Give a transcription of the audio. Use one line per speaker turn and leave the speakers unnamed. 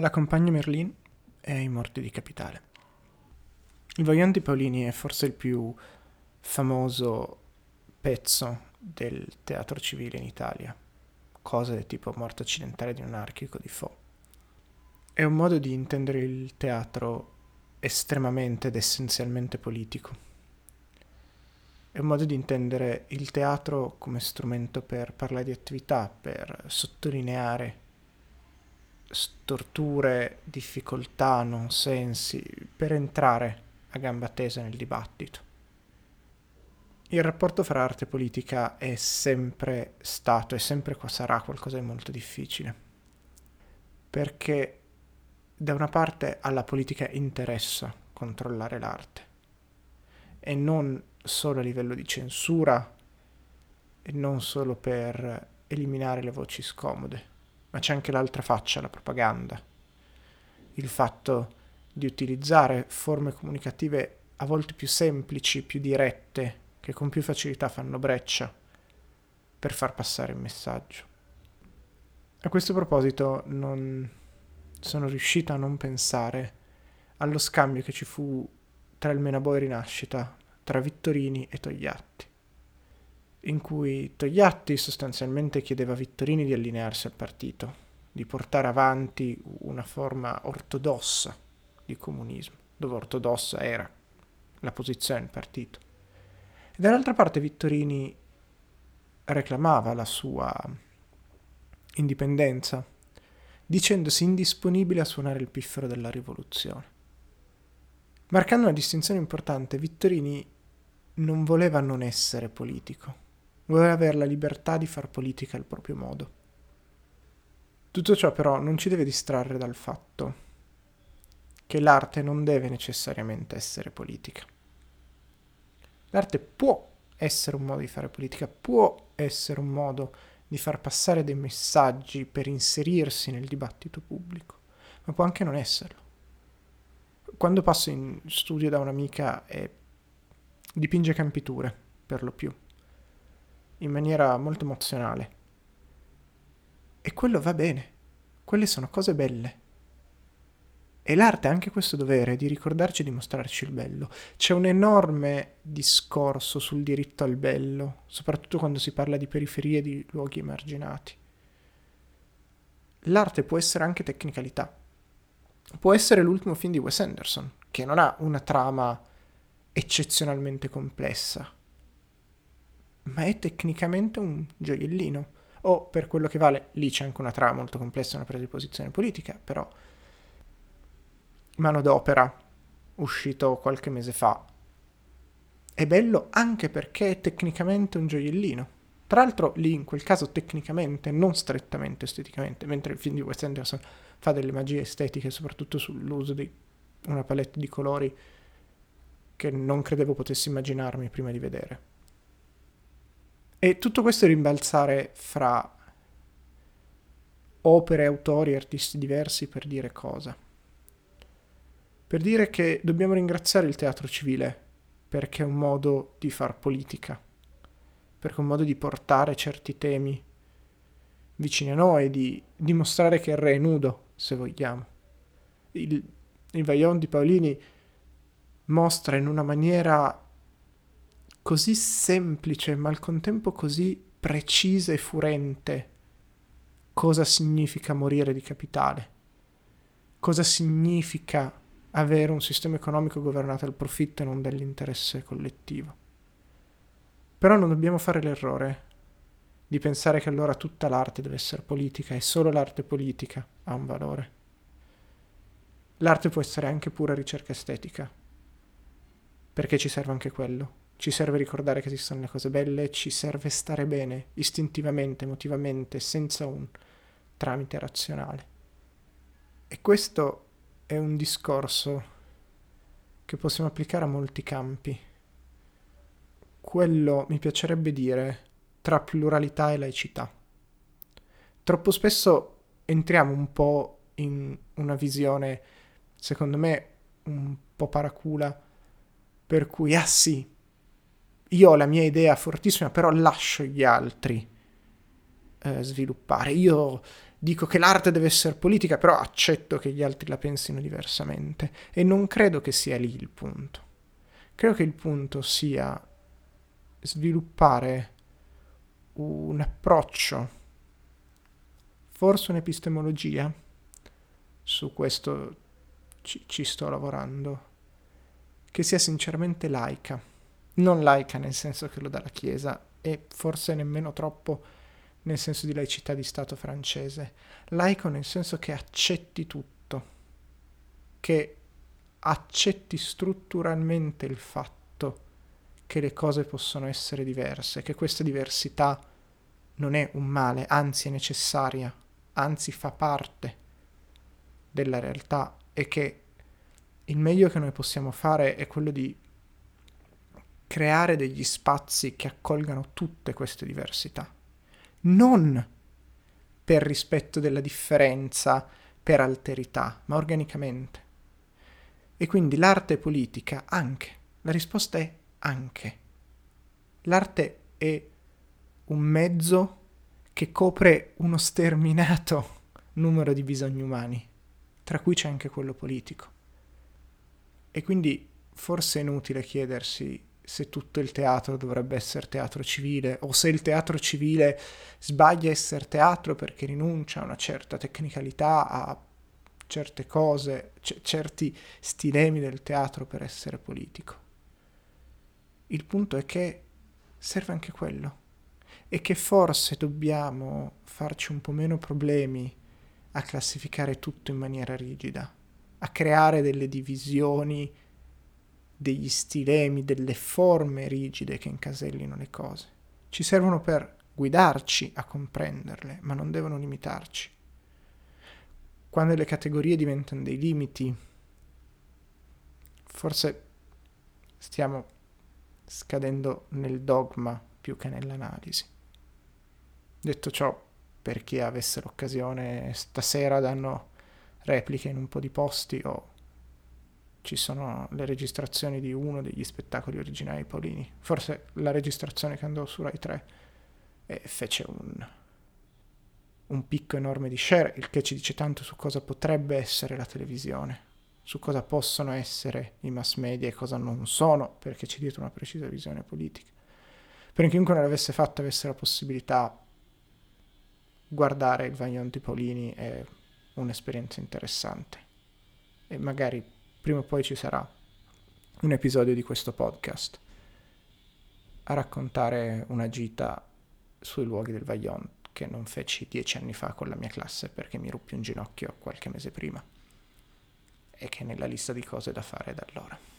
alla compagna Merlin e ai morti di capitale. Il Voglion di Paolini è forse il più famoso pezzo del teatro civile in Italia, cose tipo Morte occidentale di un anarchico di Fo. È un modo di intendere il teatro estremamente ed essenzialmente politico. È un modo di intendere il teatro come strumento per parlare di attività, per sottolineare storture, difficoltà, non sensi, per entrare a gamba tesa nel dibattito. Il rapporto fra arte e politica è sempre stato e sempre sarà qualcosa di molto difficile, perché da una parte alla politica interessa controllare l'arte. E non solo a livello di censura e non solo per eliminare le voci scomode, ma c'è anche l'altra faccia, la propaganda, il fatto di utilizzare forme comunicative a volte più semplici, più dirette, che con più facilità fanno breccia per far passare il messaggio. A questo proposito non sono riuscito a non pensare allo scambio che ci fu tra il Menabo e Rinascita, tra Vittorini e Togliatti, in cui Togliatti sostanzialmente chiedeva a Vittorini di allinearsi al partito, di portare avanti una forma ortodossa di comunismo, dove ortodossa era la posizione del partito. E dall'altra parte Vittorini reclamava la sua indipendenza, dicendosi indisponibile a suonare il piffero della rivoluzione. Marcando una distinzione importante, Vittorini non voleva non essere politico, voleva avere la libertà di far politica al proprio modo. Tutto ciò però non ci deve distrarre dal fatto che l'arte non deve necessariamente essere politica. L'arte può essere un modo di fare politica, può essere un modo di far passare dei messaggi per inserirsi nel dibattito pubblico, ma può anche non esserlo. Quando passo in studio da un'amica e dipinge campiture, per lo più, in maniera molto emozionale. E quello va bene, quelle sono cose belle. E l'arte ha anche questo dovere di ricordarci e di mostrarci il bello. C'è un enorme discorso sul diritto al bello, soprattutto quando si parla di periferie e di luoghi emarginati. L'arte può essere anche tecnicalità. Può essere l'ultimo film di Wes Anderson, che non ha una trama eccezionalmente complessa, ma è tecnicamente un gioiellino. O per quello che vale, lì c'è anche una trama molto complessa, una presa di posizione politica, però manodopera uscito qualche mese fa. È bello anche perché è tecnicamente un gioiellino. Tra l'altro lì in quel caso tecnicamente, non strettamente esteticamente, mentre il film di Wes Anderson fa delle magie estetiche, soprattutto sull'uso di una palette di colori che non credevo potessi immaginarmi prima di vedere. E tutto questo rimbalzare fra opere, autori, artisti diversi per dire cosa? per dire che dobbiamo ringraziare il teatro civile perché è un modo di far politica, perché è un modo di portare certi temi vicini a noi, di dimostrare che il re è nudo, se vogliamo. Il, il Vaillon di Paolini mostra in una maniera così semplice ma al contempo così precisa e furente cosa significa morire di capitale, cosa significa avere un sistema economico governato dal profitto e non dall'interesse collettivo. Però non dobbiamo fare l'errore di pensare che allora tutta l'arte deve essere politica e solo l'arte politica ha un valore. L'arte può essere anche pura ricerca estetica, perché ci serve anche quello. Ci serve ricordare che esistono le cose belle, ci serve stare bene, istintivamente, emotivamente, senza un tramite razionale. E questo è un discorso che possiamo applicare a molti campi. Quello mi piacerebbe dire tra pluralità e laicità. Troppo spesso entriamo un po' in una visione, secondo me, un po' paracula, per cui, ah sì, io ho la mia idea fortissima, però lascio gli altri eh, sviluppare. Io dico che l'arte deve essere politica, però accetto che gli altri la pensino diversamente. E non credo che sia lì il punto. Credo che il punto sia sviluppare un approccio, forse un'epistemologia, su questo ci, ci sto lavorando, che sia sinceramente laica. Non laica nel senso che lo dà la Chiesa e forse nemmeno troppo nel senso di laicità di Stato francese. Laico nel senso che accetti tutto, che accetti strutturalmente il fatto che le cose possono essere diverse, che questa diversità non è un male, anzi è necessaria, anzi fa parte della realtà e che il meglio che noi possiamo fare è quello di creare degli spazi che accolgano tutte queste diversità, non per rispetto della differenza, per alterità, ma organicamente. E quindi l'arte politica anche. La risposta è anche. L'arte è un mezzo che copre uno sterminato numero di bisogni umani, tra cui c'è anche quello politico. E quindi forse è inutile chiedersi se tutto il teatro dovrebbe essere teatro civile o se il teatro civile sbaglia a essere teatro perché rinuncia a una certa tecnicalità, a certe cose, c- certi stilemi del teatro per essere politico. Il punto è che serve anche quello e che forse dobbiamo farci un po' meno problemi a classificare tutto in maniera rigida, a creare delle divisioni, degli stilemi, delle forme rigide che incasellino le cose. Ci servono per guidarci a comprenderle, ma non devono limitarci. Quando le categorie diventano dei limiti, forse stiamo scadendo nel dogma più che nell'analisi. Detto ciò, per chi avesse l'occasione, stasera danno repliche in un po' di posti o ci sono le registrazioni di uno degli spettacoli originali di Paolini. Forse la registrazione che andò su Rai 3 e fece un, un picco enorme di share, il che ci dice tanto su cosa potrebbe essere la televisione su cosa possono essere i mass media e cosa non sono, perché c'è dietro una precisa visione politica. Per chiunque non l'avesse fatto avesse la possibilità guardare il Vagnon di Paolini è un'esperienza interessante e magari prima o poi ci sarà un episodio di questo podcast a raccontare una gita sui luoghi del Vagnon che non feci dieci anni fa con la mia classe perché mi ruppi un ginocchio qualche mese prima e che è nella lista di cose da fare da allora.